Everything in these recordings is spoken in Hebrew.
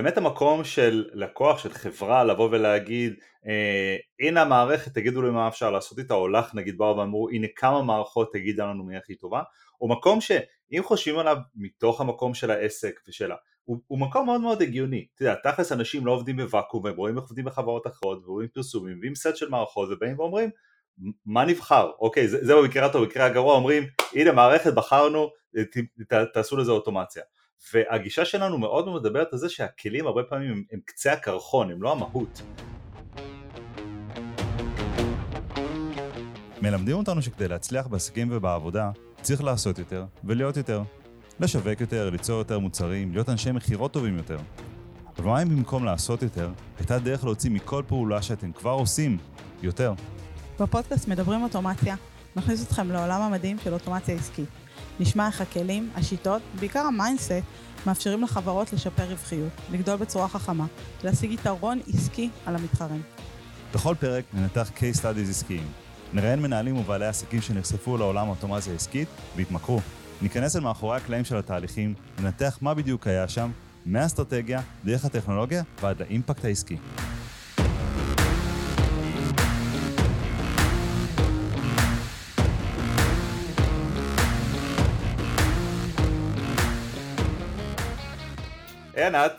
באמת המקום של לקוח, של חברה, לבוא ולהגיד אה, הנה המערכת, תגידו לי מה אפשר לעשות איתה, או לך נגיד באו ואמרו הנה כמה מערכות תגידה לנו מי הכי טובה, הוא מקום שאם חושבים עליו מתוך המקום של העסק ושלה, הוא, הוא מקום מאוד מאוד הגיוני, אתה יודע, תכלס אנשים לא עובדים בוואקום, הם רואים איך עובדים בחברות אחרות, ורואים פרסומים, ועם סט של מערכות, ובאים ואומרים מה נבחר, אוקיי, זה, זה במקרה הטוב, במקרה הגרוע אומרים הנה מערכת בחרנו, ת, ת, תעשו לזה אוטומציה. והגישה שלנו מאוד מדברת על זה שהכלים הרבה פעמים הם, הם קצה הקרחון, הם לא המהות. מלמדים אותנו שכדי להצליח בעסקים ובעבודה צריך לעשות יותר ולהיות יותר. לשווק יותר, ליצור יותר מוצרים, להיות אנשי מכירות טובים יותר. אבל מה אם במקום לעשות יותר, הייתה דרך להוציא מכל פעולה שאתם כבר עושים יותר? בפודקאסט מדברים אוטומציה, נכניס אתכם לעולם המדהים של אוטומציה עסקית. נשמע איך הכלים, השיטות, בעיקר ה mindset, מאפשרים לחברות לשפר רווחיות, לגדול בצורה חכמה, להשיג יתרון עסקי על המתחרים. בכל פרק ננתח case studies עסקיים. נראיין מנהלים ובעלי עסקים שנחשפו לעולם האוטומציה העסקית והתמכרו. ניכנס אל מאחורי הקלעים של התהליכים, ננתח מה בדיוק היה שם, מהאסטרטגיה, דרך הטכנולוגיה ועד לאימפקט העסקי. היי ענת.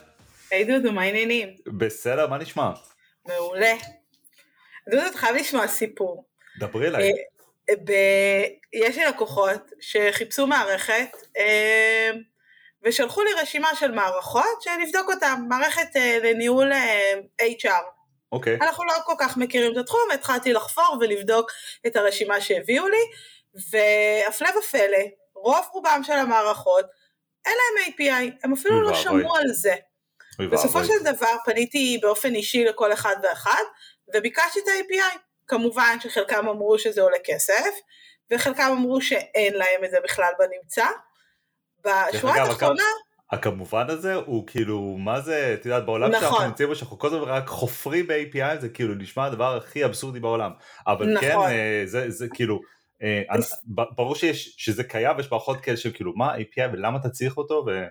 היי דודו, מה העניינים? בסדר, מה נשמע? מעולה. דודו, אתה חייב לשמוע סיפור. דברי אליי. אה. יש לי לקוחות שחיפשו מערכת אה, ושלחו לי רשימה של מערכות שנבדוק אותן, מערכת אה, לניהול HR. אוקיי. אנחנו לא כל כך מכירים את התחום, התחלתי לחפור ולבדוק את הרשימה שהביאו לי, והפלא ופלא, רוב רובם של המערכות אין להם API, הם אפילו לא שמעו על זה. בסופו של דבר פניתי באופן אישי לכל אחד ואחד, וביקשתי את ה-API. כמובן שחלקם אמרו שזה עולה כסף, וחלקם אמרו שאין להם את זה בכלל בנמצא. בשורה התחתונה... הכמובן הזה הוא כאילו מה זה את יודעת בעולם נכון. שאנחנו נמצאים בו שאנחנו כל הזמן רק חופרים ב-API זה כאילו נשמע הדבר הכי אבסורדי בעולם אבל כן, נכון. כן זה, זה כאילו ברור שיש, שזה קיים ויש מערכות כאלה של כאילו מה API ולמה אתה צריך אותו ואין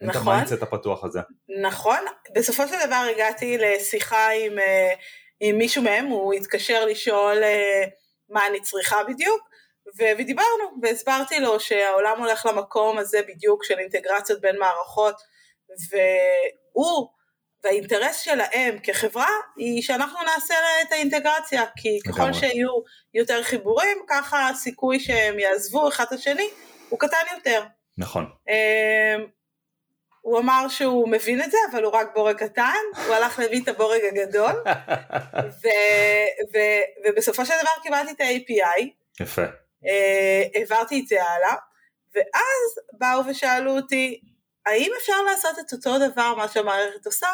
נכון, את ה mindset הפתוח הזה. נכון, בסופו של דבר הגעתי לשיחה עם, אה, עם מישהו מהם, הוא התקשר לשאול אה, מה אני צריכה בדיוק ודיברנו והסברתי לו שהעולם הולך למקום הזה בדיוק של אינטגרציות בין מערכות והוא והאינטרס שלהם כחברה היא שאנחנו נעשה את האינטגרציה, כי ככל שיהיו יותר חיבורים, ככה הסיכוי שהם יעזבו אחד את השני הוא קטן יותר. נכון. אמ, הוא אמר שהוא מבין את זה, אבל הוא רק בורג קטן, הוא הלך להביא את הבורג הגדול, ו- ו- ובסופו של דבר קיבלתי את ה-API. יפה. אה, העברתי את זה הלאה, ואז באו ושאלו אותי, האם אפשר לעשות את אותו דבר מה שהמערכת עושה,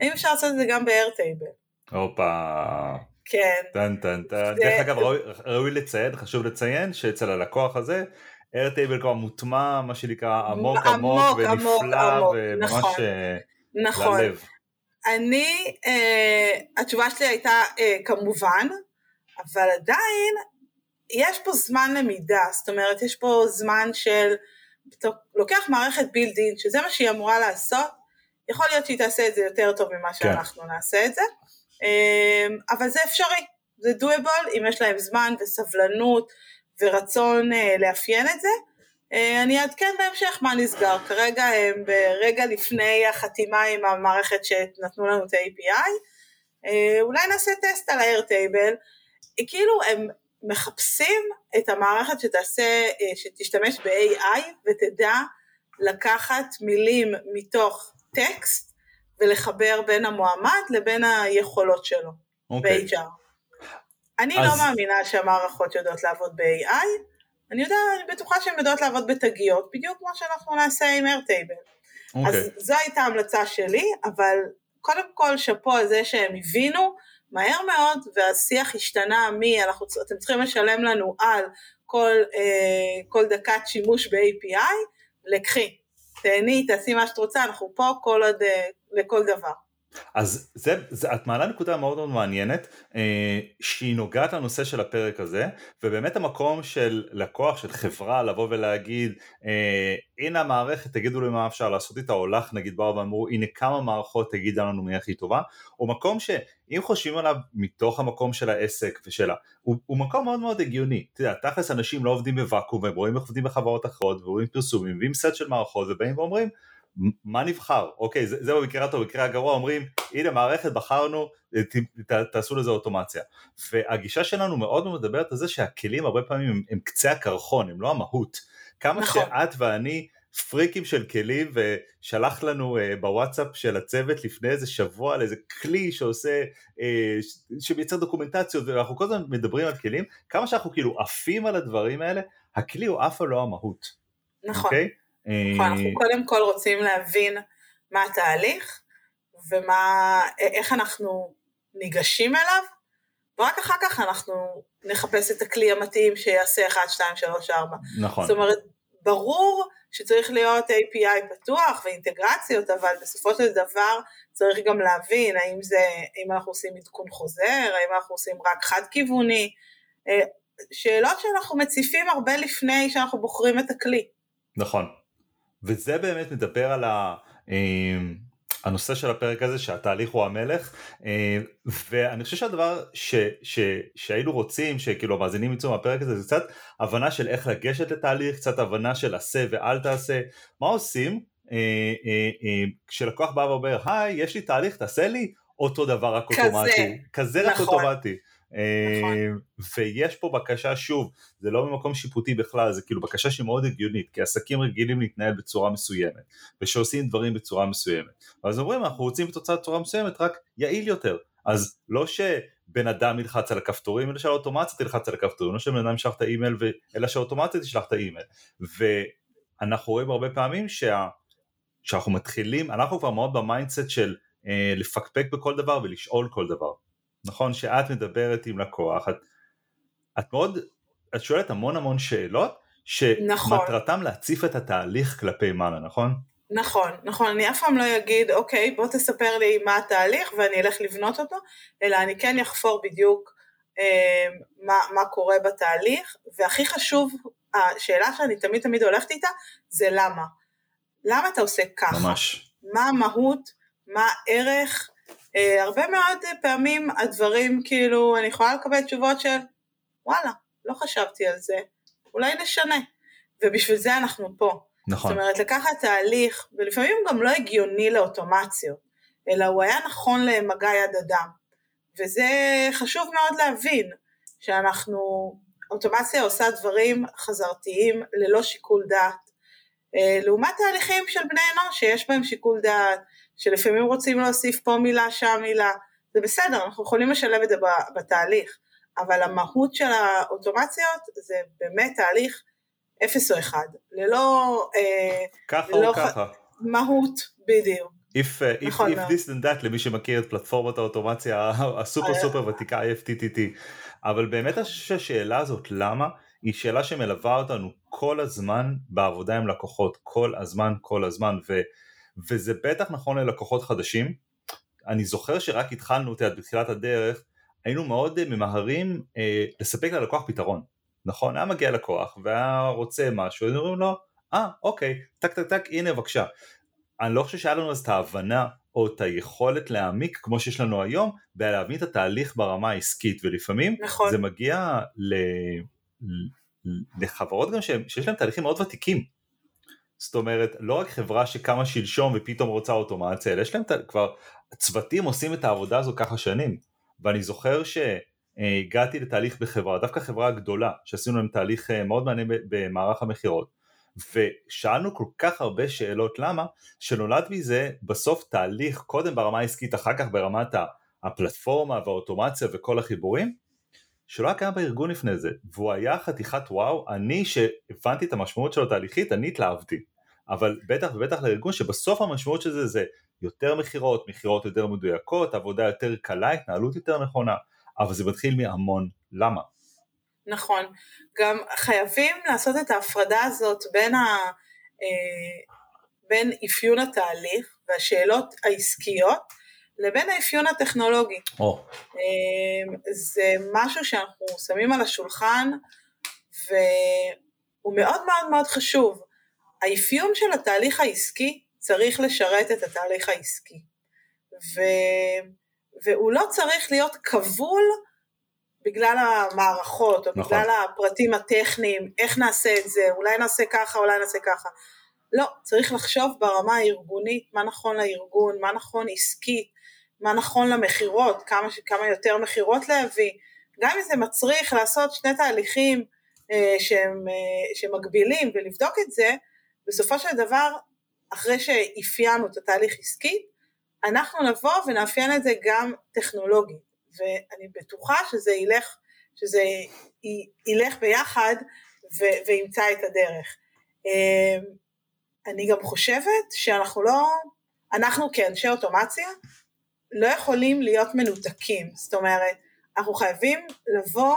האם אפשר לעשות את זה גם ב-Airtable? הופה. כן. טן טן טן. זה... דרך אגב ראוי, ראוי לציין, חשוב לציין שאצל הלקוח הזה, Airtable כבר מוטמע מה שנקרא עמוק עמוק, עמוק ונפלא עמוק, וממש נכון, אה, נכון. ללב. אני, אה, התשובה שלי הייתה אה, כמובן, אבל עדיין יש פה זמן למידה, זאת אומרת יש פה זמן של, לוקח מערכת בילדין, שזה מה שהיא אמורה לעשות, יכול להיות שהיא תעשה את זה יותר טוב ממה כן. שאנחנו כן. נעשה את זה, אמ, אבל זה אפשרי, זה doable אם יש להם זמן וסבלנות ורצון אה, לאפיין את זה. אה, אני אעדכן בהמשך מה נסגר, כרגע הם ברגע לפני החתימה עם המערכת שנתנו לנו את ה-API, אה, אולי נעשה טסט על ה-Airtable, כאילו הם מחפשים את המערכת שתעשה, שתשתמש ב-AI ותדע לקחת מילים מתוך טקסט ולחבר בין המועמד לבין היכולות שלו okay. אוקיי. ב-HR. אני אז... לא מאמינה שהמערכות יודעות לעבוד ב-AI, אני יודעת, אני בטוחה שהן יודעות לעבוד בתגיות, בדיוק כמו שאנחנו נעשה עם Airtable. Okay. אז אוקיי. זו הייתה ההמלצה שלי, אבל קודם כל שאפו על זה שהם הבינו מהר מאוד, והשיח השתנה מ, אנחנו, אתם צריכים לשלם לנו על כל, אה, כל דקת שימוש ב-API, לקחי, תהני, תעשי מה שאת רוצה, אנחנו פה כל עוד, אה, לכל דבר. אז זה, זה, את מעלה נקודה מאוד מאוד מעניינת אה, שהיא נוגעת לנושא של הפרק הזה ובאמת המקום של לקוח של חברה לבוא ולהגיד אה, הנה המערכת תגידו לי מה אפשר לעשות איתה או לך נגיד באו ואמרו הנה כמה מערכות תגידה לנו מי הכי טובה או מקום שאם חושבים עליו מתוך המקום של העסק ושלה הוא, הוא מקום מאוד מאוד הגיוני. אתה יודע תכלס אנשים לא עובדים בוואקום והם רואים איך עובדים בחברות אחרות ורואים פרסומים ועם סט של מערכות ובאים ואומרים מה נבחר? אוקיי, זה, זה במקרה הטוב, במקרה הגרוע אומרים, הנה מערכת, בחרנו, ת, ת, תעשו לזה אוטומציה. והגישה שלנו מאוד מאוד מדברת על זה שהכלים הרבה פעמים הם, הם קצה הקרחון, הם לא המהות. כמה נכון. שאת ואני פריקים של כלים ושלחת לנו uh, בוואטסאפ של הצוות לפני איזה שבוע על איזה כלי שעושה, uh, שמייצר דוקומנטציות ואנחנו כל הזמן מדברים על כלים, כמה שאנחנו כאילו עפים על הדברים האלה, הכלי הוא אף לא המהות. נכון. Okay? נכון, אנחנו קודם כל רוצים להבין מה התהליך ומה, איך אנחנו ניגשים אליו, ורק אחר כך אנחנו נחפש את הכלי המתאים שיעשה 1, 2, 3, 4. נכון. זאת אומרת, ברור שצריך להיות API פתוח ואינטגרציות, אבל בסופו של דבר צריך גם להבין האם זה, האם אנחנו עושים עדכון חוזר, האם אנחנו עושים רק חד-כיווני, אה, שאלות שאנחנו מציפים הרבה לפני שאנחנו בוחרים את הכלי. נכון. וזה באמת מדבר על ה... אמ, הנושא של הפרק הזה שהתהליך הוא המלך. אמ, ואני חושב שהדבר ש, ש, שהיינו רוצים שכאילו המאזינים יצאו מהפרק הזה זה קצת הבנה של איך לגשת לתהליך קצת הבנה של עשה ואל תעשה. מה עושים? אה, אה, אה, כשלקוח בא ואומר היי יש לי תהליך תעשה לי אותו דבר רק כזה, אוטומטי. כזה נכון. רק אוטומטי נכון. אה, ויש פה בקשה שוב, זה לא ממקום שיפוטי בכלל, זה כאילו בקשה שהיא מאוד הגיונית, כי עסקים רגילים להתנהל בצורה מסוימת, ושעושים דברים בצורה מסוימת. ואז אומרים אנחנו רוצים תוצאה בצורה מסוימת רק יעיל יותר, אז לא שבן אדם ילחץ על הכפתורים, אלא שהאוטומציה תלחץ על הכפתורים, לא שבן אדם ישלח את האימייל, ו... אלא שהאוטומציה תשלח את האימייל. ואנחנו רואים הרבה פעמים שה... שאנחנו מתחילים, אנחנו כבר מאוד ב mindset של אה, לפקפק בכל דבר ולשאול כל דבר. נכון שאת מדברת עם לקוח, את, את מאוד, את שואלת המון המון שאלות שמטרתם נכון. להציף את התהליך כלפי מעלה, נכון? נכון, נכון, אני אף פעם לא אגיד אוקיי בוא תספר לי מה התהליך ואני אלך לבנות אותו, אלא אני כן אחפור בדיוק אה, מה, מה קורה בתהליך, והכי חשוב, השאלה שאני תמיד תמיד הולכת איתה, זה למה. למה אתה עושה ככה? ממש. מה המהות, מה הערך, הרבה מאוד פעמים הדברים כאילו, אני יכולה לקבל תשובות של וואלה, לא חשבתי על זה, אולי נשנה. ובשביל זה אנחנו פה. נכון. זאת אומרת, לקחת תהליך, ולפעמים גם לא הגיוני לאוטומציות, אלא הוא היה נכון למגע יד אדם. וזה חשוב מאוד להבין, שאנחנו, אוטומציה עושה דברים חזרתיים ללא שיקול דעת. אה, לעומת תהליכים של בני אנוש שיש בהם שיקול דעת, שלפעמים רוצים להוסיף פה מילה, שם מילה, זה בסדר, אנחנו יכולים לשלב את זה בתהליך, אבל המהות של האוטומציות זה באמת תהליך אפס או אחד, ללא... אה, ככה ללא או ככה. מהות, בדיוק. If, uh, if, נכון if this and that למי שמכיר את פלטפורמת האוטומציה הסופר אה. סופר ותיקה IFTTT אבל באמת השאלה הזאת למה? היא שאלה שמלווה אותנו כל הזמן בעבודה עם לקוחות. כל הזמן כל הזמן. ו... וזה בטח נכון ללקוחות חדשים. אני זוכר שרק התחלנו, את יודעת, בתחילת הדרך, היינו מאוד אה, ממהרים אה, לספק ללקוח פתרון. נכון, היה מגיע לקוח והיה רוצה משהו, אז אומרים לו, אה, אוקיי, טק טק טק, הנה בבקשה. אני לא חושב שהיה לנו אז את ההבנה או את היכולת להעמיק כמו שיש לנו היום, בלהבין את התהליך ברמה העסקית, ולפעמים נכון. זה מגיע ל... לחברות גם שיש להם תהליכים מאוד ותיקים. זאת אומרת, לא רק חברה שקמה שלשום ופתאום רוצה אוטומציה, אלא יש להם כבר, צוותים עושים את העבודה הזו ככה שנים. ואני זוכר שהגעתי לתהליך בחברה, דווקא חברה גדולה, שעשינו להם תהליך אה, מאוד מעניין במערך המכירות, ושאלנו כל כך הרבה שאלות למה, שנולד מזה בסוף תהליך, קודם ברמה העסקית, אחר כך ברמת הפלטפורמה והאוטומציה וכל החיבורים, שלא היה קיים בארגון לפני זה, והוא היה חתיכת וואו, אני שהבנתי את המשמעות שלו תהליכית, אני התלהבתי. אבל בטח ובטח לארגון שבסוף המשמעות של זה זה יותר מכירות, מכירות יותר מדויקות, עבודה יותר קלה, התנהלות יותר נכונה, אבל זה מתחיל מהמון למה. נכון, גם חייבים לעשות את ההפרדה הזאת בין, ה, אה, בין אפיון התהליך והשאלות העסקיות לבין האפיון הטכנולוגי. Oh. זה משהו שאנחנו שמים על השולחן והוא מאוד מאוד מאוד חשוב. האפיון של התהליך העסקי צריך לשרת את התהליך העסקי. ו... והוא לא צריך להיות כבול בגלל המערכות או נכון. בגלל הפרטים הטכניים, איך נעשה את זה, אולי נעשה ככה, אולי נעשה ככה. לא, צריך לחשוב ברמה הארגונית מה נכון לארגון, מה נכון עסקית, מה נכון למכירות, כמה, כמה יותר מכירות להביא, גם אם זה מצריך לעשות שני תהליכים אה, שהם, אה, שמקבילים ולבדוק את זה, בסופו של דבר, אחרי שאפיינו את התהליך עסקי, אנחנו נבוא ונאפיין את זה גם טכנולוגית, ואני בטוחה שזה ילך, שזה י, ילך ביחד ו, וימצא את הדרך. אה, אני גם חושבת שאנחנו לא, אנחנו כאנשי אוטומציה, לא יכולים להיות מנותקים, זאת אומרת, אנחנו חייבים לבוא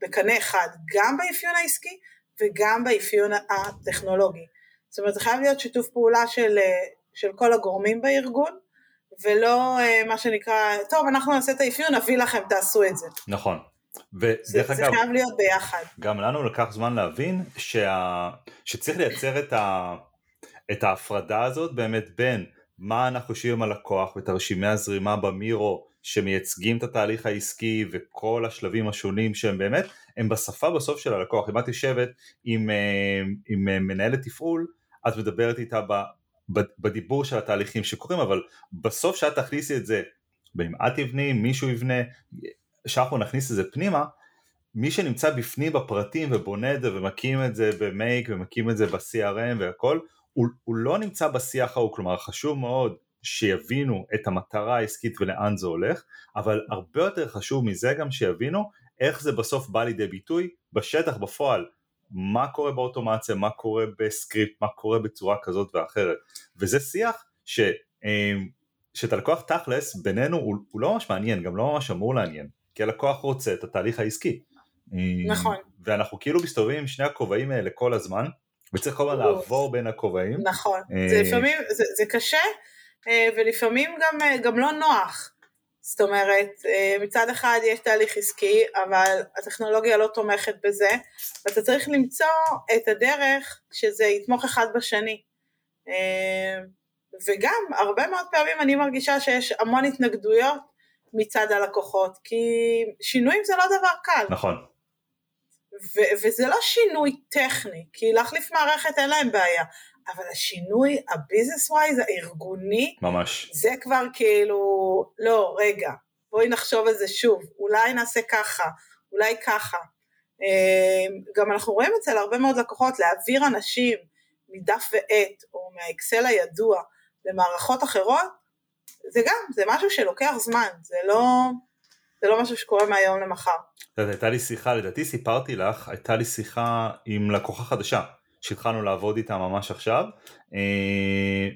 בקנה אחד, גם באפיון העסקי וגם באפיון הטכנולוגי. זאת אומרת, זה חייב להיות שיתוף פעולה של, של כל הגורמים בארגון, ולא אה, מה שנקרא, טוב, אנחנו נעשה את האפיון, נביא לכם, תעשו את זה. נכון. ודרך זה, אגב, זה חייב להיות ביחד. גם לנו לקח זמן להבין שה... שצריך לייצר את, ה... את ההפרדה הזאת באמת בין מה אנחנו חושבים עם הלקוח ותרשימי הזרימה במירו שמייצגים את התהליך העסקי וכל השלבים השונים שהם באמת, הם בשפה בסוף של הלקוח. אם את יושבת עם, אה, עם אה, מנהלת תפעול, את מדברת איתה בדיבור של התהליכים שקורים, אבל בסוף שאת תכניסי את זה, אם את תבני, מישהו יבנה, שאנחנו נכניס את זה פנימה, מי שנמצא בפנים בפרטים ובונה את זה ומקים את זה במייק ומקים את זה ב-CRM והכל, הוא, הוא לא נמצא בשיח ההוא, כלומר חשוב מאוד שיבינו את המטרה העסקית ולאן זה הולך, אבל הרבה יותר חשוב מזה גם שיבינו איך זה בסוף בא לידי ביטוי בשטח בפועל, מה קורה באוטומציה, מה קורה בסקריפט, מה קורה בצורה כזאת ואחרת, וזה שיח ש, אמ, שאת הלקוח תכלס בינינו הוא, הוא לא ממש מעניין, גם לא ממש אמור לעניין, כי הלקוח רוצה את התהליך העסקי. נכון. ואנחנו כאילו מסתובבים עם שני הכובעים האלה כל הזמן, וצריך כל הזמן לעבור בין הכובעים. נכון, אה, זה לפעמים, זה, זה קשה, אה, ולפעמים גם, אה, גם לא נוח. זאת אומרת, מצד אחד יש תהליך עסקי, אבל הטכנולוגיה לא תומכת בזה, ואתה צריך למצוא את הדרך שזה יתמוך אחד בשני. וגם, הרבה מאוד פעמים אני מרגישה שיש המון התנגדויות מצד הלקוחות, כי שינויים זה לא דבר קל. נכון. ו- וזה לא שינוי טכני, כי להחליף מערכת אין להם בעיה, אבל השינוי הביזנס ווייז הארגוני, ממש, זה כבר כאילו, לא, רגע, בואי נחשוב על זה שוב, אולי נעשה ככה, אולי ככה. אמ, גם אנחנו רואים אצל הרבה מאוד לקוחות להעביר אנשים מדף ועט או מהאקסל הידוע למערכות אחרות, זה גם, זה משהו שלוקח זמן, זה לא, זה לא משהו שקורה מהיום למחר. הייתה לי שיחה, לדעתי סיפרתי לך, הייתה לי שיחה עם לקוחה חדשה שהתחלנו לעבוד איתה ממש עכשיו אה,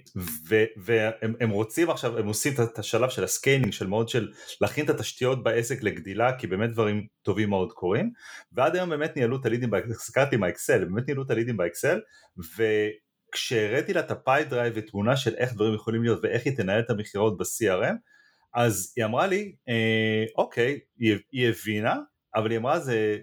והם רוצים עכשיו, הם עושים את השלב של ה scaling של מאוד של להכין את התשתיות בעסק לגדילה כי באמת דברים טובים מאוד קורים ועד היום באמת ניהלו את הלידים, הזכרתי עם האקסל, באמת ניהלו את הלידים באקסל וכשהראיתי לה את ה Pipedrive ותמונה של איך דברים יכולים להיות ואיך היא תנהל את המכירות ב-CRM אז היא אמרה לי, אה, אוקיי, היא, היא הבינה, אבל היא אמרה זה,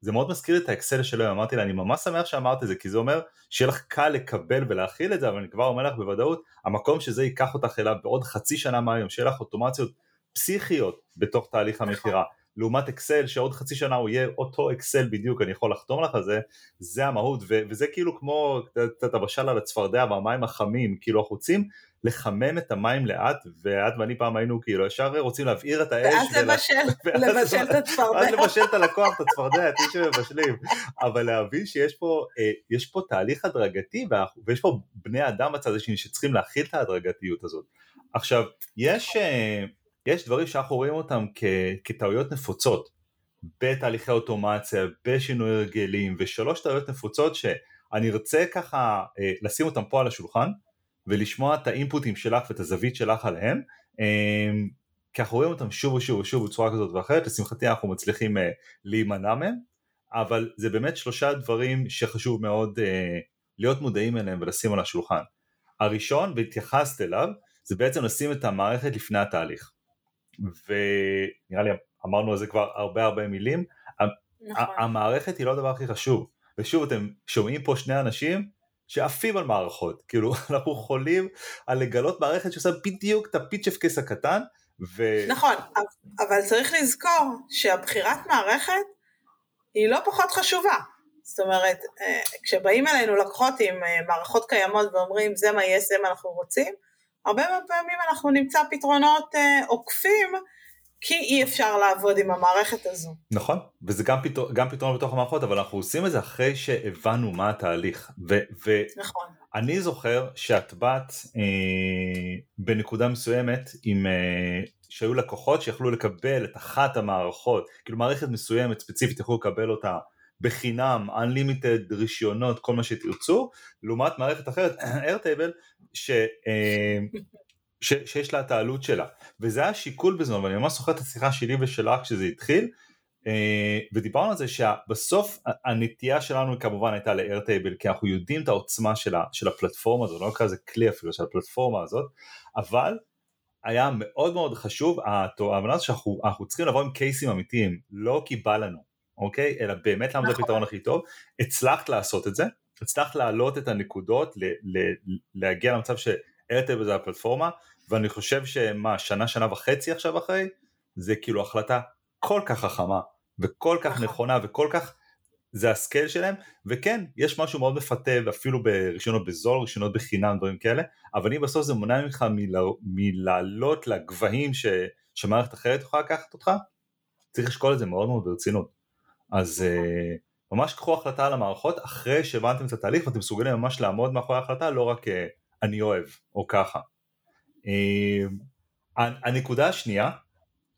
זה מאוד מזכיר את האקסל של היום, אמרתי לה אני ממש שמח שאמרת את זה כי זה אומר שיהיה לך קל לקבל ולהכיל את זה, אבל אני כבר אומר לך בוודאות, המקום שזה ייקח אותך אליו בעוד חצי שנה מהיום, שיהיה לך אוטומציות פסיכיות בתוך תהליך נכון. המכירה, לעומת אקסל שעוד חצי שנה הוא יהיה אותו אקסל בדיוק, אני יכול לחתום לך על זה, זה המהות, ו- וזה כאילו כמו, את המשל על הצפרדע והמים החמים, כאילו החוצים, לחמם את המים לאט, ואת ואני פעם היינו כאילו ישר רוצים להבעיר את האש. ואז לבשל, לבשל את הצפרדע. ואז לבשל את הלקוח, את הצפרדע, את מי שמבשלים. אבל להבין שיש פה, אה, יש פה תהליך הדרגתי, ויש פה בני אדם בצד השני שצריכים להכיל את ההדרגתיות הזאת. עכשיו, יש, אה, יש דברים שאנחנו רואים אותם כטעויות נפוצות בתהליכי אוטומציה, בשינוי הרגלים, ושלוש טעויות נפוצות שאני ארצה ככה אה, לשים אותם פה על השולחן, ולשמוע את האינפוטים שלך ואת הזווית שלך עליהם, אמ, כי אנחנו רואים אותם שוב ושוב ושוב בצורה כזאת ואחרת, לשמחתי אנחנו מצליחים אה, להימנע מהם, אבל זה באמת שלושה דברים שחשוב מאוד אה, להיות מודעים אליהם ולשים על השולחן. הראשון, והתייחסת אליו, זה בעצם לשים את המערכת לפני התהליך. ונראה לי אמרנו על זה כבר הרבה הרבה מילים, נכון. המערכת היא לא הדבר הכי חשוב. ושוב אתם שומעים פה שני אנשים שעפים על מערכות, כאילו אנחנו חולים על לגלות מערכת שעושה בדיוק את הפיצ'פקס הקטן. ו... נכון, אבל צריך לזכור שהבחירת מערכת היא לא פחות חשובה. זאת אומרת, אה, כשבאים אלינו לקוחות עם אה, מערכות קיימות ואומרים זה מה יהיה, זה מה אנחנו רוצים, הרבה מאוד פעמים אנחנו נמצא פתרונות אה, עוקפים כי אי אפשר לעבוד עם המערכת הזו. נכון, וזה גם, פתר, גם פתרון בתוך המערכות, אבל אנחנו עושים את זה אחרי שהבנו מה התהליך. ו, ו- נכון. אני זוכר שאת באת אה, בנקודה מסוימת עם, אה, שהיו לקוחות שיכלו לקבל את אחת המערכות, כאילו מערכת מסוימת ספציפית יכלו לקבל אותה בחינם, Unlimited, רישיונות, כל מה שתרצו, לעומת מערכת אחרת, Airtable, ש, אה, ש, שיש לה את העלות שלה. וזה היה שיקול בזמן, ואני ממש זוכר את השיחה שלי ושלה כשזה התחיל, אה, ודיברנו על זה שבסוף הנטייה שלנו כמובן הייתה ל-Airtable, כי אנחנו יודעים את העוצמה של, ה, של הפלטפורמה הזאת, לא כזה כלי אפילו של הפלטפורמה הזאת, אבל היה מאוד מאוד חשוב ההבנה שאנחנו צריכים לבוא עם קייסים אמיתיים, לא כי בא לנו, אוקיי? אלא באמת למה זה נכון. הפתרון הכי טוב. הצלחת לעשות את זה, הצלחת להעלות את הנקודות, ל- ל- להגיע למצב שאיירטבל זה הפלטפורמה, ואני חושב שמה, שנה, שנה וחצי עכשיו אחרי, זה כאילו החלטה כל כך חכמה, וכל כך נכון. נכונה, וכל כך, זה הסקייל שלהם, וכן, יש משהו מאוד מפתה, ואפילו ברישיונות בזול, רישיונות בחינם, דברים כאלה, אבל אם בסוף זה מונע ממך מלעלות לגבהים ש, שמערכת אחרת יכולה לקחת אותך, צריך לשקול את זה מאוד מאוד ברצינות. אז uh, ממש קחו החלטה על המערכות אחרי שהבנתם את התהליך ואתם מסוגלים ממש לעמוד מאחורי ההחלטה, לא רק uh, אני אוהב או ככה. Uh, הנקודה השנייה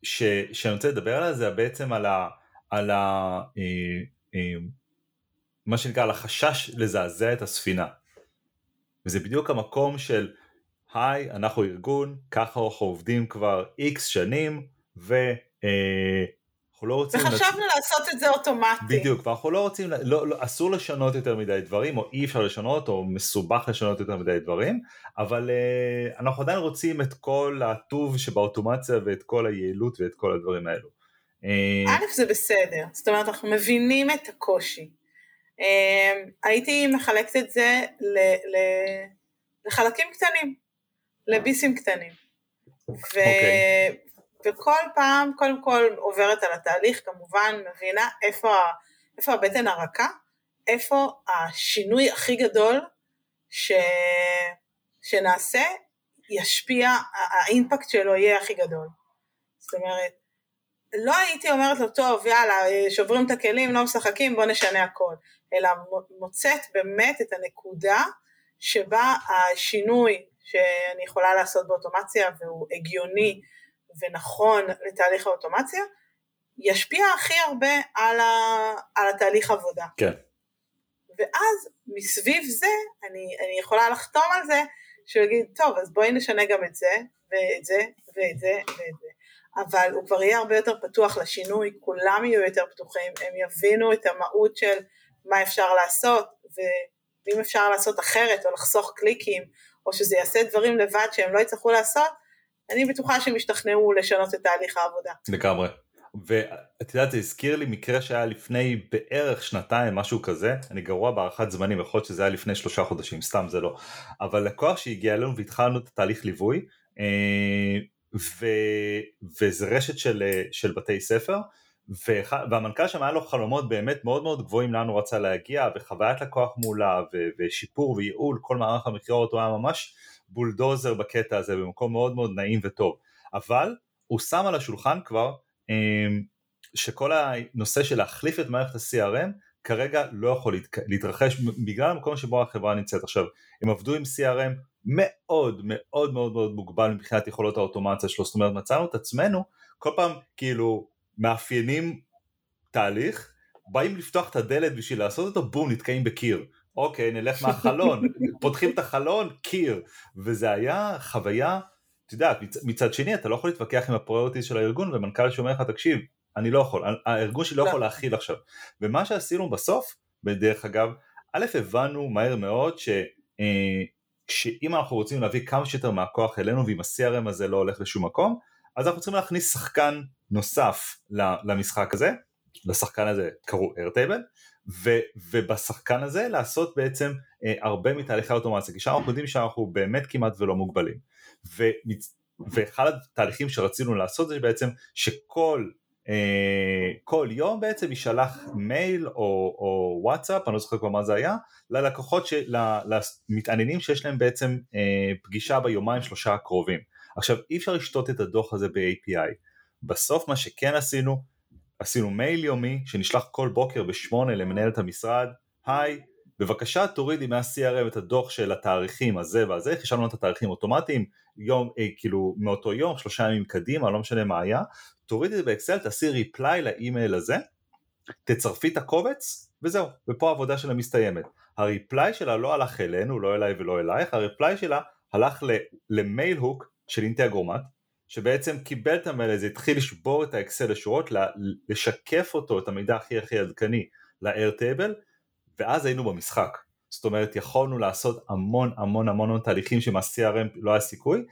ש, שאני רוצה לדבר עליה זה בעצם על, ה, על ה, uh, uh, מה שנקרא על החשש לזעזע את הספינה. וזה בדיוק המקום של היי אנחנו ארגון ככה אנחנו עובדים כבר איקס שנים ו... אנחנו לא רוצים... וחשבנו לצ... לעשות את זה אוטומטי. בדיוק, ואנחנו לא רוצים, לא, לא, אסור לשנות יותר מדי דברים, או אי אפשר לשנות, או מסובך לשנות יותר מדי דברים, אבל uh, אנחנו עדיין רוצים את כל הטוב שבאוטומציה ואת כל היעילות ואת כל הדברים האלו. אה, א', זה בסדר, זאת אומרת, אנחנו מבינים את הקושי. Uh, הייתי מחלקת את זה ל, ל, לחלקים קטנים, לביסים קטנים. ו... Okay. וכל פעם קודם כל עוברת על התהליך כמובן, מבינה איפה, איפה הבטן הרכה, איפה השינוי הכי גדול ש, שנעשה ישפיע, האימפקט שלו יהיה הכי גדול. זאת אומרת, לא הייתי אומרת לו, טוב, יאללה, שוברים את הכלים, לא משחקים, בוא נשנה הכל, אלא מוצאת באמת את הנקודה שבה השינוי שאני יכולה לעשות באוטומציה והוא הגיוני ונכון לתהליך האוטומציה, ישפיע הכי הרבה על, ה, על התהליך עבודה. כן. ואז מסביב זה, אני, אני יכולה לחתום על זה, שהוא יגיד, טוב, אז בואי נשנה גם את זה, ואת זה, ואת זה, ואת זה. אבל הוא כבר יהיה הרבה יותר פתוח לשינוי, כולם יהיו יותר פתוחים, הם יבינו את המהות של מה אפשר לעשות, ואם אפשר לעשות אחרת, או לחסוך קליקים, או שזה יעשה דברים לבד שהם לא יצטרכו לעשות, אני בטוחה שהם ישתכנעו לשנות את תהליך העבודה. לגמרי. ואת יודעת זה הזכיר לי מקרה שהיה לפני בערך שנתיים משהו כזה אני גרוע בהערכת זמנים יכול להיות שזה היה לפני שלושה חודשים סתם זה לא אבל לקוח שהגיע אלינו והתחלנו את התהליך ליווי אה, ו, וזה רשת של, של בתי ספר והמנכ"ל שם היה לו חלומות באמת מאוד מאוד גבוהים לאן הוא רצה להגיע וחוויית לקוח מולה ושיפור וייעול כל מערך המכירות הוא היה ממש בולדוזר בקטע הזה במקום מאוד מאוד נעים וטוב. אבל הוא שם על השולחן כבר אמ, שכל הנושא של להחליף את מערכת ה-CRM כרגע לא יכול להתרחש בגלל המקום שבו החברה נמצאת. עכשיו הם עבדו עם CRM מאוד מאוד מאוד מאוד מוגבל מבחינת יכולות האוטומציה שלו. זאת אומרת מצאנו את עצמנו כל פעם כאילו מאפיינים תהליך באים לפתוח את הדלת בשביל לעשות אותו בום נתקעים בקיר אוקיי נלך מהחלון, פותחים את החלון, קיר, וזה היה חוויה, את יודעת, מצד שני אתה לא יכול להתווכח עם ה priorities של הארגון ומנכ"ל שאומר לך תקשיב, אני לא יכול, הארגון שלי לא יכול להכיל עכשיו, ומה שעשינו בסוף, בדרך אגב, א' הבנו מהר מאוד ש... אה, שאם אנחנו רוצים להביא כמה שיותר מהכוח אלינו ואם ה-CRM הזה לא הולך לשום מקום, אז אנחנו צריכים להכניס שחקן נוסף למשחק הזה, לשחקן הזה קראו Airtable, ו, ובשחקן הזה לעשות בעצם אה, הרבה מתהליכי האוטומציה, כי שם אנחנו יודעים שאנחנו באמת כמעט ולא מוגבלים. ומצ... ואחד התהליכים שרצינו לעשות זה בעצם שכל אה, כל יום בעצם יישלח מייל או, או וואטסאפ, אני לא זוכר כבר מה זה היה, ללקוחות, של, למתעניינים שיש להם בעצם אה, פגישה ביומיים שלושה הקרובים. עכשיו אי אפשר לשתות את הדוח הזה ב-API. בסוף מה שכן עשינו, עשינו מייל יומי שנשלח כל בוקר בשמונה למנהלת המשרד, היי, בבקשה תורידי מה-CRM את הדוח של התאריכים הזה והזה, חישבנו את התאריכים אוטומטיים, יום, אה, כאילו מאותו יום, שלושה ימים קדימה, לא משנה מה היה, תורידי את זה באקסל, תעשי ריפליי לאימייל הזה, תצרפי את הקובץ, וזהו, ופה העבודה שלה מסתיימת. הריפליי שלה לא הלך אלינו, לא אליי ולא אלייך, הריפליי שלה הלך למייל הוק של אינטגרומט, שבעצם קיבל את המייל הזה, התחיל לשבור את האקסל לשורות, לשקף אותו, את המידע הכי הכי עדכני ל-Airtable, ואז היינו במשחק. זאת אומרת יכולנו לעשות המון המון המון תהליכים שמה-CRM לא היה סיכוי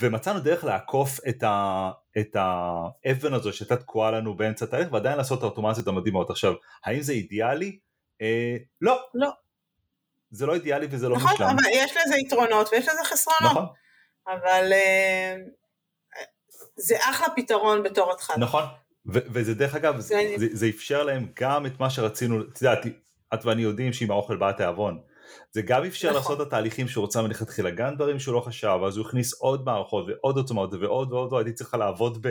ומצאנו דרך לעקוף את, ה, את האבן הזו שהייתה תקועה לנו באמצע התהליך ועדיין לעשות את האוטומציות המדהימות. עכשיו, האם זה אידיאלי? אה, לא. לא. זה לא אידיאלי וזה לא נכון, מושלם. נכון, אבל יש לזה יתרונות ויש לזה חסרונות. נכון. אבל אה, זה אחלה פתרון בתור התחלה. נכון, ו- וזה דרך אגב, זה, זה, זה אפשר להם גם את מה שרצינו, את יודעת, את ואני יודעים שעם האוכל בא התיאבון. זה גם אפשר נכון. לעשות את התהליכים שהוא רוצה מלכתחילה, גם דברים שהוא לא חשב, אז הוא הכניס עוד מערכות ועוד עוצמות ועוד ועוד, ועוד הייתי צריכה לעבוד ב,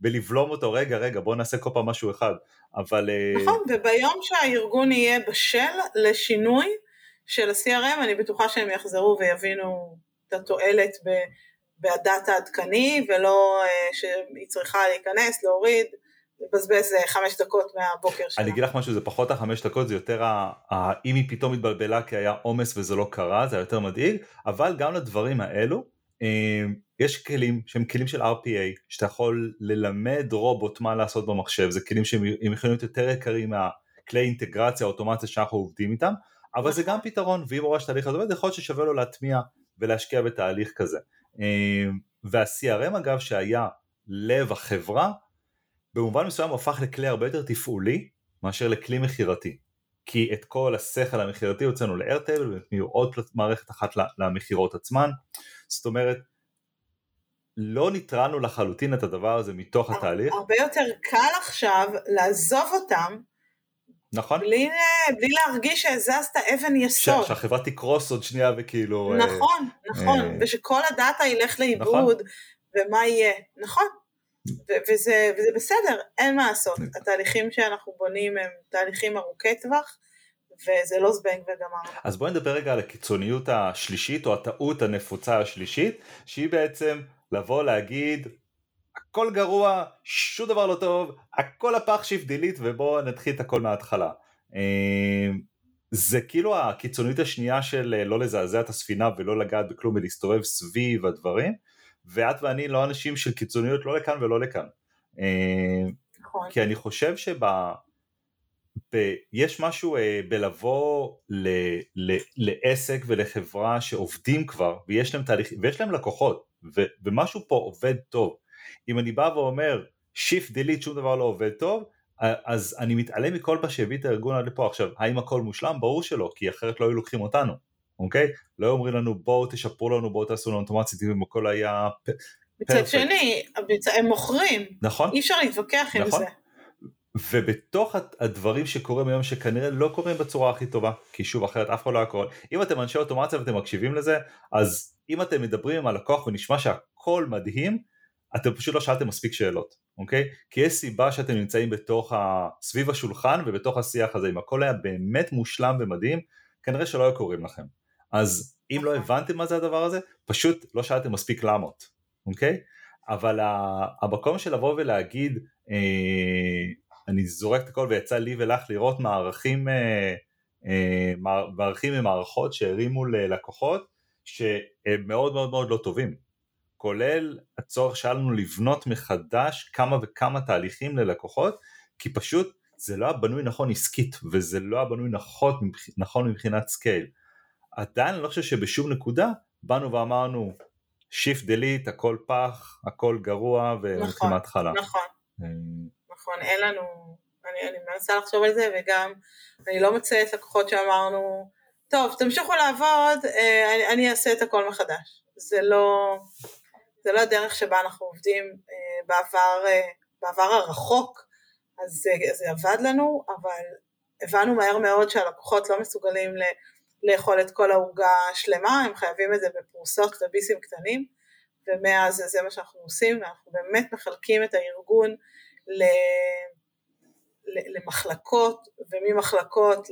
בלבלום אותו, רגע רגע בוא נעשה כל פעם משהו אחד, אבל... אה, נכון, וביום שהארגון יהיה בשל לשינוי של ה-CRM, אני בטוחה שהם יחזרו ויבינו את התועלת ב... בדאטה העדכני, ולא אה, שהיא צריכה להיכנס, להוריד. לבזבז אה, חמש דקות מהבוקר שלה. אני אגיד לך משהו, זה פחות החמש דקות, זה יותר אם היא פתאום התבלבלה כי היה עומס וזה לא קרה, זה היה יותר מדאיג, אבל גם לדברים האלו, אה, יש כלים שהם כלים של RPA, שאתה יכול ללמד רובוט מה לעשות במחשב, זה כלים שהם יכולים להיות יותר יקרים מהכלי אינטגרציה, אוטומציה שאנחנו עובדים איתם, אבל זה גם פתרון, ואם הוא רואה שהתהליך הזה עובד, יכול להיות ששווה לו להטמיע ולהשקיע בתהליך כזה. אה, וה-CRM אגב שהיה לב החברה, במובן מסוים הפך לכלי הרבה יותר תפעולי מאשר לכלי מכירתי. כי את כל השכל המכירתי הוצאנו לאיירטבל ונתנו עוד מערכת אחת למכירות עצמן. זאת אומרת, לא ניטרלנו לחלוטין את הדבר הזה מתוך התהליך. הרבה יותר קל עכשיו לעזוב אותם. נכון. בלי, בלי להרגיש שהזזת אבן יסוד. שהחברה תקרוס עוד שנייה וכאילו... נכון, אה, נכון, אה, ושכל הדאטה ילך לאיבוד, נכון. ומה יהיה. נכון. וזה, וזה בסדר, אין מה לעשות. התהליכים שאנחנו בונים הם תהליכים ארוכי טווח, וזה לא זבנג וגמר. אז בואי נדבר רגע על הקיצוניות השלישית, או הטעות הנפוצה השלישית, שהיא בעצם לבוא להגיד, הכל גרוע, שום דבר לא טוב, הכל הפח שיפט דילית, ובואו נתחיל את הכל מההתחלה. אמ, זה כאילו הקיצוניות השנייה של אה, לא לזעזע את הספינה ולא לגעת בכלום ולהסתובב סביב הדברים. ואת ואני לא אנשים של קיצוניות לא לכאן ולא לכאן. אה, נכון. כי אני חושב שב... ב, יש משהו אה, בלבוא ל, ל, לעסק ולחברה שעובדים כבר ויש להם תהליכים ויש להם לקוחות ו, ומשהו פה עובד טוב. אם אני בא ואומר שיפט דילית שום דבר לא עובד טוב אז אני מתעלם מכל מה שהביא את הארגון עד לפה עכשיו האם הכל מושלם ברור שלא כי אחרת לא היו לוקחים אותנו אוקיי? לא אומרים לנו בואו תשפרו לנו, בואו תעשו לנו אוטומצית אם הכל היה מצד שני, הם מוכרים. נכון. אי אפשר להתווכח עם נכון. זה. ובתוך הדברים שקורים היום שכנראה לא קורים בצורה הכי טובה, כי שוב אחרת אף אחד לא היה קורה, אם אתם אנשי אוטומציה ואתם מקשיבים לזה, אז אם אתם מדברים עם הלקוח ונשמע שהכל מדהים, אתם פשוט לא שאלתם מספיק שאלות, אוקיי? כי יש סיבה שאתם נמצאים בתוך ה... סביב השולחן ובתוך השיח הזה, אם הכל היה באמת מושלם ומדהים, כנראה שלא היו קוראים לכם. אז אם לא הבנתם מה זה הדבר הזה, פשוט לא שאלתם מספיק למות, אוקיי? אבל המקום של לבוא ולהגיד, אה, אני זורק את הכל ויצא לי ולך לראות מערכים, אה, אה, מערכים ממערכות שהרימו ללקוחות שהם מאוד מאוד מאוד לא טובים, כולל הצורך שלנו לבנות מחדש כמה וכמה תהליכים ללקוחות, כי פשוט זה לא היה בנוי נכון עסקית וזה לא היה בנוי נכון, נכון מבחינת scale. עדיין אני לא חושב שבשום נקודה באנו ואמרנו shift delete הכל פח הכל גרוע ונתחיל נכון, מההתחלה. נכון, אה, נכון, אין לנו, אני, אני מנסה לחשוב על זה וגם אני לא מוצאת לקוחות שאמרנו, טוב תמשיכו לעבוד, אה, אני, אני אעשה את הכל מחדש. זה לא, זה לא הדרך שבה אנחנו עובדים אה, בעבר, אה, בעבר הרחוק, אז זה, זה עבד לנו, אבל הבנו מהר מאוד שהלקוחות לא מסוגלים ל, לאכול את כל העוגה השלמה, הם חייבים את זה בפרוסות וביסים קטנים, ומאז זה מה שאנחנו עושים, ואנחנו באמת מחלקים את הארגון ל... למחלקות וממחלקות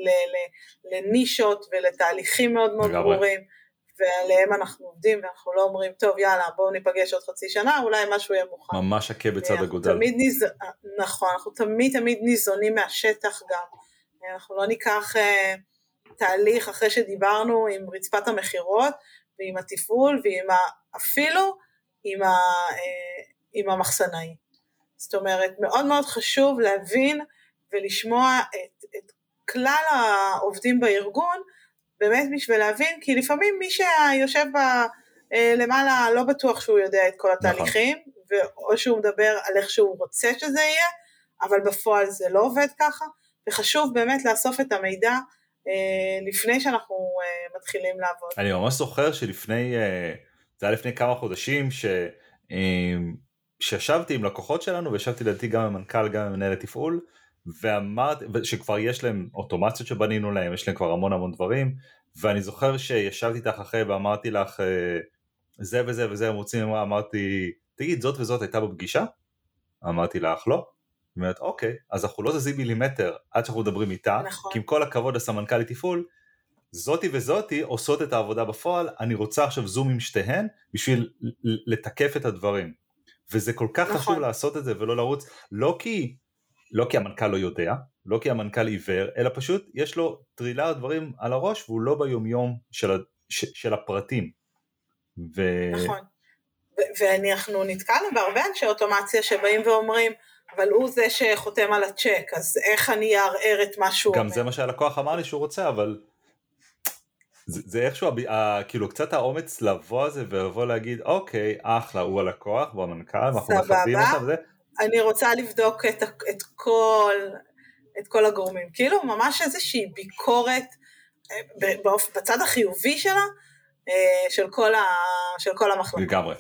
לנישות ולתהליכים מאוד מאוד ברורים ועליהם אנחנו עובדים ואנחנו לא אומרים טוב יאללה בואו ניפגש עוד חצי שנה אולי משהו יהיה מוכן. ממש הכה בצד אגודל. ניז... נכון אנחנו תמיד תמיד ניזונים מהשטח גם אנחנו לא ניקח uh, תהליך אחרי שדיברנו עם רצפת המכירות ועם התפעול ועם ה... אפילו עם, ה... uh, עם המחסנאי. זאת אומרת מאוד מאוד חשוב להבין ולשמוע את, את כלל העובדים בארגון, באמת בשביל להבין, כי לפעמים מי שיושב ב, אה, למעלה לא בטוח שהוא יודע את כל נכון. התהליכים, נכון. או שהוא מדבר על איך שהוא רוצה שזה יהיה, אבל בפועל זה לא עובד ככה, וחשוב באמת לאסוף את המידע אה, לפני שאנחנו אה, מתחילים לעבוד. אני ממש זוכר שלפני, זה היה לפני כמה חודשים, ש... שישבתי עם לקוחות שלנו וישבתי לדעתי גם עם מנכ"ל גם עם מנהל התפעול ואמרתי שכבר יש להם אוטומציות שבנינו להם יש להם כבר המון המון דברים ואני זוכר שישבתי איתך אחרי ואמרתי לך אה, זה וזה וזה הם רוצים אמרתי תגיד זאת וזאת הייתה בפגישה? אמרתי לך לא. היא אומרת אוקיי אז אנחנו לא זזים מילימטר עד שאנחנו מדברים איתה נכון. כי עם כל הכבוד לסמנכ"לי תפעול זאתי וזאתי עושות את העבודה בפועל אני רוצה עכשיו זום עם שתיהן בשביל לתקף את הדברים וזה כל כך נכון. חשוב לעשות את זה ולא לרוץ לא כי לא כי המנכ"ל לא יודע, לא כי המנכ"ל עיוור, אלא פשוט יש לו טרילה דברים על הראש והוא לא ביומיום של, ש, של הפרטים. ו... נכון. ואנחנו נתקלנו בהרבה אנשי אוטומציה שבאים ואומרים, אבל הוא זה שחותם על הצ'ק, אז איך אני אערער את מה שהוא אומר? גם זה מה שהלקוח אמר לי שהוא רוצה, אבל זה, זה איכשהו, ה, כאילו קצת האומץ לבוא על זה ולבוא להגיד, אוקיי, אחלה, הוא הלקוח, הוא המנכ"ל, אנחנו מכבדים אותו וזה, אני רוצה לבדוק את, את, כל, את כל הגורמים. כאילו ממש איזושהי ביקורת אה, בצד החיובי שלה, אה, של כל, ה, של כל המחלקה. לגמרי.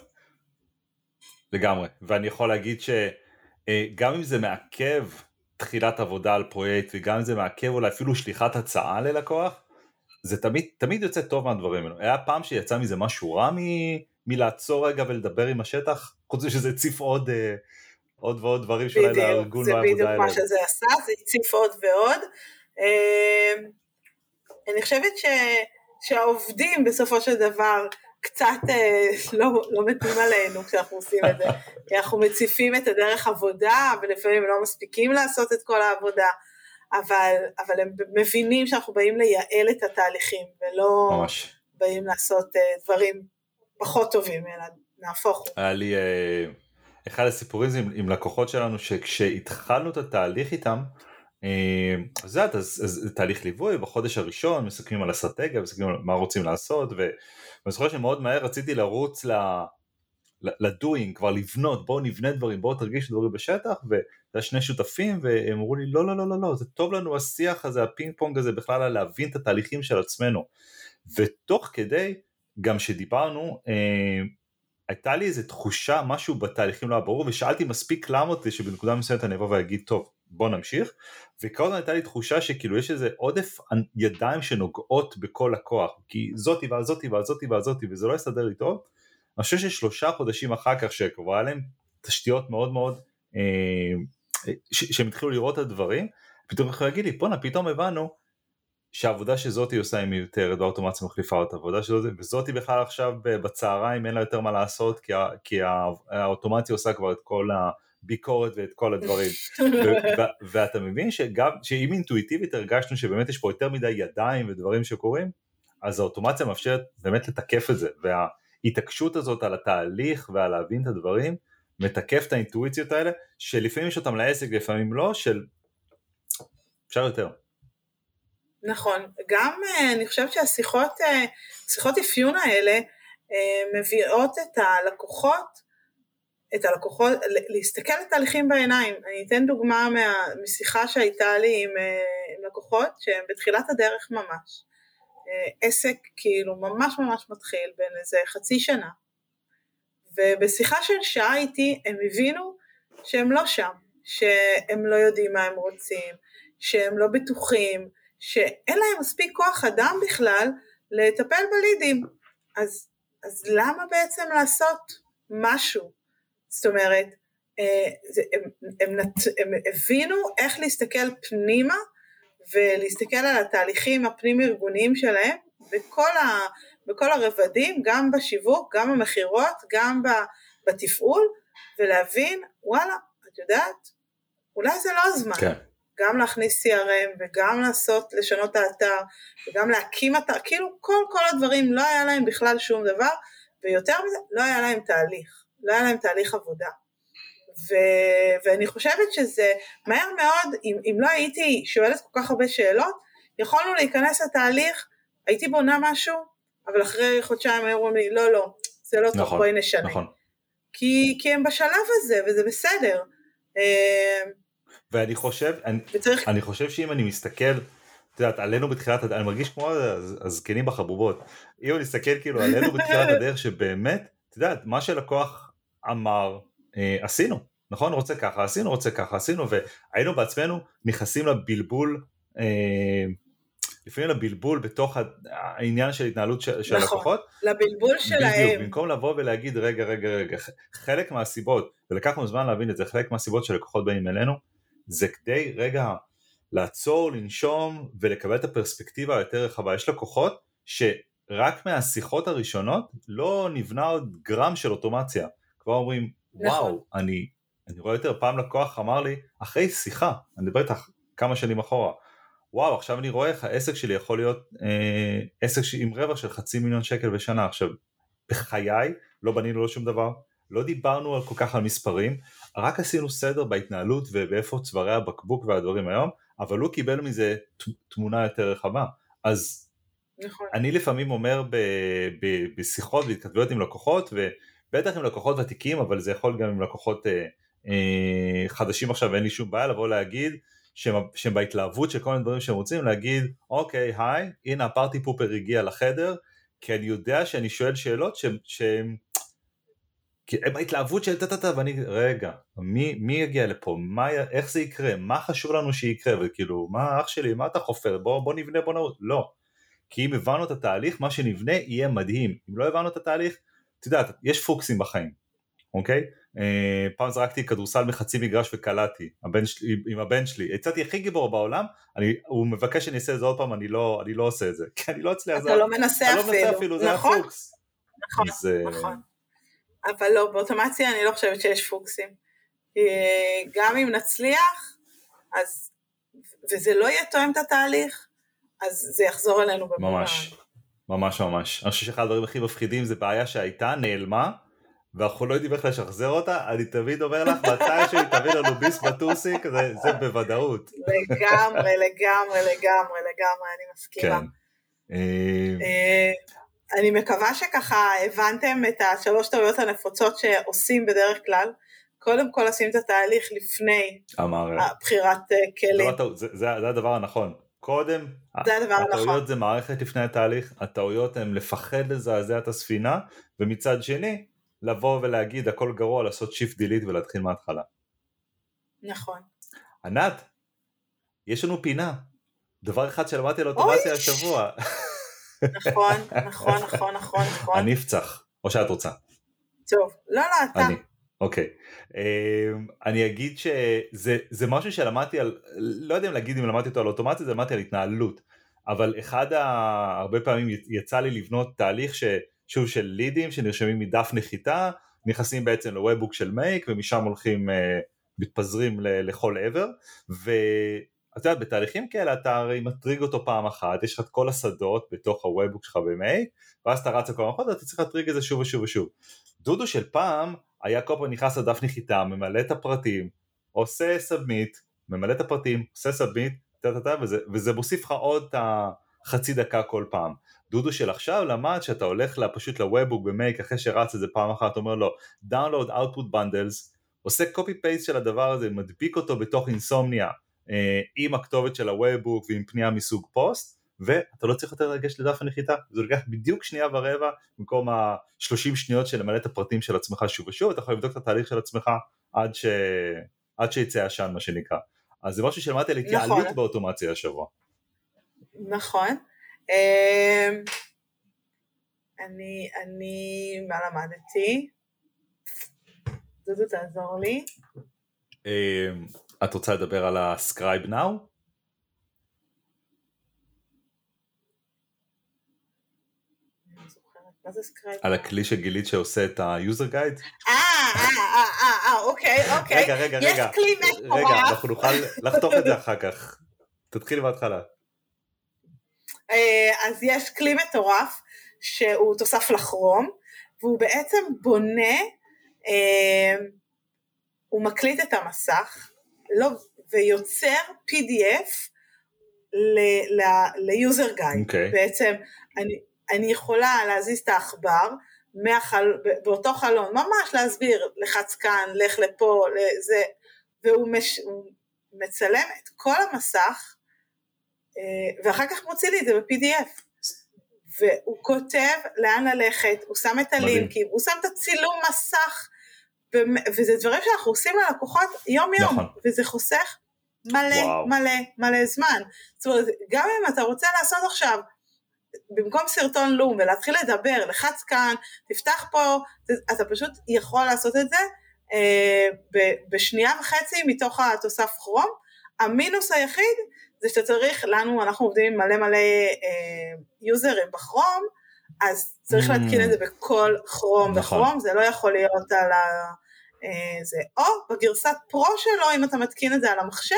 לגמרי. ואני יכול להגיד שגם אה, אם זה מעכב תחילת עבודה על פרויקט וגם אם זה מעכב אולי אפילו שליחת הצעה ללקוח, זה תמיד, תמיד יוצא טוב מהדברים האלו. היה פעם שיצא מזה משהו רע מ, מלעצור רגע ולדבר עם השטח, חוץ מזה שזה הציף עוד, עוד ועוד דברים שאולי לארגון והעבודה האלה. זה בדיוק מה שזה עשה, זה הציף עוד ועוד. אמ, אני חושבת ש, שהעובדים בסופו של דבר קצת אה, לא, לא מתים עלינו כשאנחנו עושים את זה, כי אנחנו מציפים את הדרך עבודה ולפעמים לא מספיקים לעשות את כל העבודה, אבל, אבל הם מבינים שאנחנו באים לייעל את התהליכים ולא ממש. באים לעשות אה, דברים פחות טובים, אלא נהפוך הוא. היה לי... Uh... אחד הסיפורים זה עם, עם לקוחות שלנו שכשהתחלנו את התהליך איתם, אה, אז זה אז, תהליך ליווי בחודש הראשון מסכמים על אסטרטגיה מסכמים על מה רוצים לעשות ואני זוכר שמאוד מהר רציתי לרוץ ל doing כבר לבנות בואו נבנה דברים בואו תרגיש דברים בשטח וזה שני שותפים והם אמרו לי לא לא לא לא לא זה טוב לנו השיח הזה הפינג פונג הזה בכלל על להבין את התהליכים של עצמנו. ותוך כדי גם שדיברנו אה, הייתה לי איזה תחושה, משהו בתהליכים לא היה ברור, ושאלתי מספיק למה אותי שבנקודה מסוימת אני אבוא ואגיד, טוב, בוא נמשיך, וכל הזמן הייתה לי תחושה שכאילו יש איזה עודף ידיים שנוגעות בכל לקוח, כי זאתי ועל זאתי ועל זאתי ועל זאתי, וזה לא יסתדר לי טוב. אני חושב ששלושה חודשים אחר כך שכבר היה להם תשתיות מאוד מאוד, אה, שהם התחילו לראות את הדברים, פתאום יכולים להגיד לי, בואנה, פתאום הבנו שהעבודה שזאתי עושה היא מיותרת והאוטומציה מחליפה אותה, עבודה שזאתי, וזאתי בכלל עכשיו בצהריים אין לה יותר מה לעשות כי, כי האוטומציה עושה כבר את כל הביקורת ואת כל הדברים. ואתה מבין שגם, שאם אינטואיטיבית הרגשנו שבאמת יש פה יותר מדי ידיים ודברים שקורים, אז האוטומציה מאפשרת באמת לתקף את זה, וההתעקשות הזאת על התהליך ועל להבין את הדברים, מתקף את האינטואיציות האלה, שלפעמים יש אותם לעסק ולפעמים לא, של אפשר יותר. נכון, גם אה, אני חושבת שהשיחות, אה, שיחות אפיון האלה אה, מביאות את הלקוחות, את הלקוחות, להסתכל על תהליכים בעיניים. אני אתן דוגמה מה, משיחה שהייתה לי עם, עם לקוחות שהם בתחילת הדרך ממש. עסק כאילו ממש ממש מתחיל בין איזה חצי שנה. ובשיחה של שעה איתי הם הבינו שהם לא שם, שהם לא יודעים מה הם רוצים, שהם לא בטוחים, שאין להם מספיק כוח אדם בכלל לטפל בלידים. אז, אז למה בעצם לעשות משהו? זאת אומרת, אה, זה, הם, הם, הם, הם הבינו איך להסתכל פנימה ולהסתכל על התהליכים הפנים-ארגוניים שלהם בכל, ה, בכל הרבדים, גם בשיווק, גם במכירות, גם בתפעול, ולהבין, וואלה, את יודעת, אולי זה לא הזמן. כן. גם להכניס CRM וגם לעשות, לשנות את האתר וגם להקים אתר, כאילו כל כל הדברים לא היה להם בכלל שום דבר ויותר מזה לא היה להם תהליך, לא היה להם תהליך עבודה. ו, ואני חושבת שזה מהר מאוד, אם, אם לא הייתי שואלת כל כך הרבה שאלות, יכולנו להיכנס לתהליך, הייתי בונה משהו, אבל אחרי חודשיים היו אומרים לי, לא, לא, זה לא טוב, נכון, בואי נשנה. נכון. כי, כי הם בשלב הזה, וזה בסדר. ואני חושב, אני. אני חושב שאם אני מסתכל, את יודעת, עלינו בתחילת הדרך, אני מרגיש כמו הזקנים בחבובות, אם אני מסתכל כאילו עלינו בתחילת הדרך שבאמת, את יודעת, מה שלקוח אמר, אה, עשינו, נכון? רוצה ככה, עשינו, רוצה ככה, עשינו, והיינו בעצמנו נכנסים לבלבול, אה, לפעמים לבלבול בתוך העניין של התנהלות של, של נכון, הלקוחות. לבלבול שלהם. בדיוק, במקום לבוא ולהגיד רגע רגע רגע, חלק מהסיבות, ולקחנו זמן להבין את זה, חלק מהסיבות שלקוחות באים אלינו, זה כדי רגע לעצור, לנשום ולקבל את הפרספקטיבה היותר רחבה. יש לקוחות שרק מהשיחות הראשונות לא נבנה עוד גרם של אוטומציה. כבר אומרים, נכון. וואו, אני, אני רואה יותר, פעם לקוח אמר לי, אחרי שיחה, אני מדבר איתך כמה שנים אחורה, וואו, עכשיו אני רואה איך העסק שלי יכול להיות אה, עסק עם רווח של חצי מיליון שקל בשנה. עכשיו, בחיי לא בנינו לו שום דבר, לא דיברנו כל כך על מספרים, רק עשינו סדר בהתנהלות ובאיפה צווארי הבקבוק והדברים היום, אבל הוא קיבל מזה תמונה יותר רחבה. אז נכון. אני לפעמים אומר ב, ב, בשיחות והתכתבויות עם לקוחות, ובטח עם לקוחות ותיקים, אבל זה יכול גם עם לקוחות אה, אה, חדשים עכשיו, אין לי שום בעיה לבוא להגיד, שהם, שהם בהתלהבות של כל מיני דברים שהם רוצים, להגיד, אוקיי, היי, הנה הפארטי פופר הגיע לחדר, כי אני יודע שאני שואל שאלות שהן כי הם בהתלהבות של טה-טה-טה, ואני, רגע, מי, מי יגיע לפה? מה, איך זה יקרה? מה חשוב לנו שיקרה? וכאילו, מה אח שלי, מה אתה חופר? בוא, בוא נבנה, בוא נעוד. לא. כי אם הבנו את התהליך, מה שנבנה יהיה מדהים. אם לא הבנו את התהליך, את יודעת, יש פוקסים בחיים, אוקיי? אה, פעם זרקתי כדורסל מחצי מגרש וקלעתי, הבן שלי, עם הבן שלי, יצאתי הכי גיבור בעולם, אני, הוא מבקש שאני אעשה את זה עוד פעם, אני לא, אני לא עושה את זה, כי אני לא אצליח. אתה לא מנסה אפילו. אני לא מנסה אפילו, זה נכון, הפוקס. נכון, אז, אה, נכון. אבל לא, באוטומציה אני לא חושבת שיש פוקסים. אה, גם אם נצליח, אז, וזה לא יהיה תואם את התהליך, אז זה יחזור אלינו במובן. ממש, ממש ממש. אני חושב שאחד הדברים הכי מפחידים זה בעיה שהייתה, נעלמה, ואנחנו לא יודעים איך לשחזר אותה, אני תמיד אומר לך, מתי שהיא תביא לנו ביס בטוסיק, זה, זה בוודאות. לגמרי, לגמרי, לגמרי, לגמרי, אני מסכימה. כן. אני מקווה שככה הבנתם את השלוש טעויות הנפוצות שעושים בדרך כלל. קודם כל לשים את התהליך לפני בחירת אה, כלים. זה, זה, זה הדבר הנכון. קודם, זה הדבר הנכון. הטעויות זה מערכת לפני התהליך, הטעויות הן לפחד לזעזע את הספינה, ומצד שני, לבוא ולהגיד הכל גרוע, לעשות שיפט דילית ולהתחיל מההתחלה. נכון. ענת, יש לנו פינה. דבר אחד שלמדתי על אוטומציה השבוע. נכון, נכון, נכון, נכון, נכון. אני אפצח, או שאת רוצה. טוב, לא, לא, אתה. אני, אוקיי. אמ, אני אגיד שזה משהו שלמדתי על, לא יודע אם להגיד אם למדתי אותו על אוטומציה, זה למדתי על התנהלות. אבל אחד ה... הרבה פעמים יצא לי לבנות תהליך ש... שוב של לידים שנרשמים מדף נחיתה, נכנסים בעצם ל webhook של Make ומשם הולכים, אה, מתפזרים לכל עבר, ו... את יודעת, בתהליכים כאלה אתה הרי מטריג אותו פעם אחת, יש לך את כל השדות בתוך ה webhook שלך ב Make, ואז אתה רץ לכל המערכות ואתה צריך להטריג את זה שוב ושוב ושוב. דודו של פעם היה כל פעם נכנס לדף נחיתה, ממלא את הפרטים, עושה submit, ממלא את הפרטים, עושה submit, וזה, וזה מוסיף לך עוד את החצי דקה כל פעם. דודו של עכשיו למד שאתה הולך לה, פשוט לוובוק במייק אחרי שרץ את זה פעם אחת, אומר לו download output bundles, עושה copy paste של הדבר הזה, מדביק אותו בתוך אינסומניה עם הכתובת של הוובוק ועם פנייה מסוג פוסט, ואתה לא צריך יותר לגשת לדף הנחיתה, זה לוקח בדיוק שנייה ורבע במקום ה-30 שניות של למלא את הפרטים של עצמך שוב ושוב, אתה יכול לבדוק את התהליך של עצמך עד, ש... עד שיצא עשן מה שנקרא. אז זה משהו שלמדתי על התייעלות נכון. באוטומציה השבוע. נכון. אמ, אני, אני, מה למדתי? דודו תעזור לי. אמ, את רוצה לדבר על ה-Scribe Now? על הכלי שגילית שעושה את ה-user guide? אה, אה, אה, אה, אוקיי, אוקיי. רגע, רגע, רגע. יש כלי מטורף. רגע, אנחנו נוכל לחתוך את זה אחר כך. תתחילי בהתחלה. אז יש כלי מטורף שהוא תוסף לכרום, והוא בעצם בונה, הוא מקליט את המסך, לא, ויוצר PDF ל-user guide. Okay. בעצם, אני, אני יכולה להזיז את העכבר מהחל... באותו חלון, ממש להסביר, לחץ כאן, לך לפה, לזה, והוא מש... מצלם את כל המסך, אה, ואחר כך מוציא לי את זה ב-PDF. והוא כותב לאן ללכת, הוא שם את הלינקים, הוא שם את הצילום מסך, וזה דברים שאנחנו עושים ללקוחות יום יום, נכון. וזה חוסך מלא וואו. מלא מלא זמן. זאת אומרת, גם אם אתה רוצה לעשות עכשיו במקום סרטון לום ולהתחיל לדבר, לחץ כאן, תפתח פה, אתה פשוט יכול לעשות את זה אה, בשנייה וחצי מתוך התוסף כרום. המינוס היחיד זה שאתה צריך, לנו, אנחנו עובדים עם מלא מלא אה, יוזרים בכרום, אז צריך. להתקין את זה בכל כרום נכון. בכרום, זה לא יכול להיות על ה... אה, זה, או בגרסת פרו שלו, אם אתה מתקין את זה על המחשב,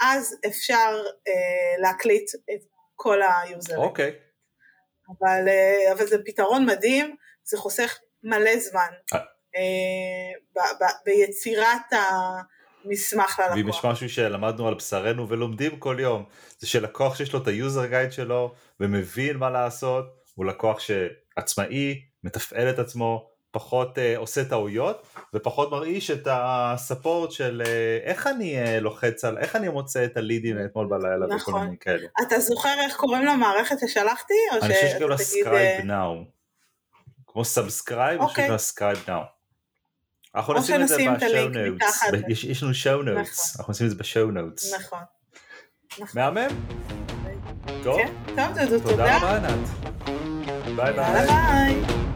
אז אפשר אה, להקליט את כל היוזרים. אוקיי. Okay. אבל, אה, אבל זה פתרון מדהים, זה חוסך מלא זמן אה. ב, ב, ביצירת המסמך ללקוח. ואם יש משהו שלמדנו על בשרנו ולומדים כל יום, זה שלקוח שיש לו את ה user guide שלו ומבין מה לעשות, הוא לקוח שעצמאי, מתפעל את עצמו, פחות אה, עושה טעויות ופחות מרעיש את ה support של אה, איך אני אה, לוחץ על, איך אני מוצא את הלידים אתמול בלילה נכון. וכל מיני כאלו. אתה זוכר איך קוראים למערכת ששלחתי? אני חושב שקוראים לה Scribe Now. כמו subscribe, או שקוראים לה Scribe Now. אנחנו נשים את זה ב show notes, יש לנו show notes, נכון. אנחנו נשים את זה ב show notes. נכון. מהמם? טוב, כן, תודה רבה ענת. ביי ביי.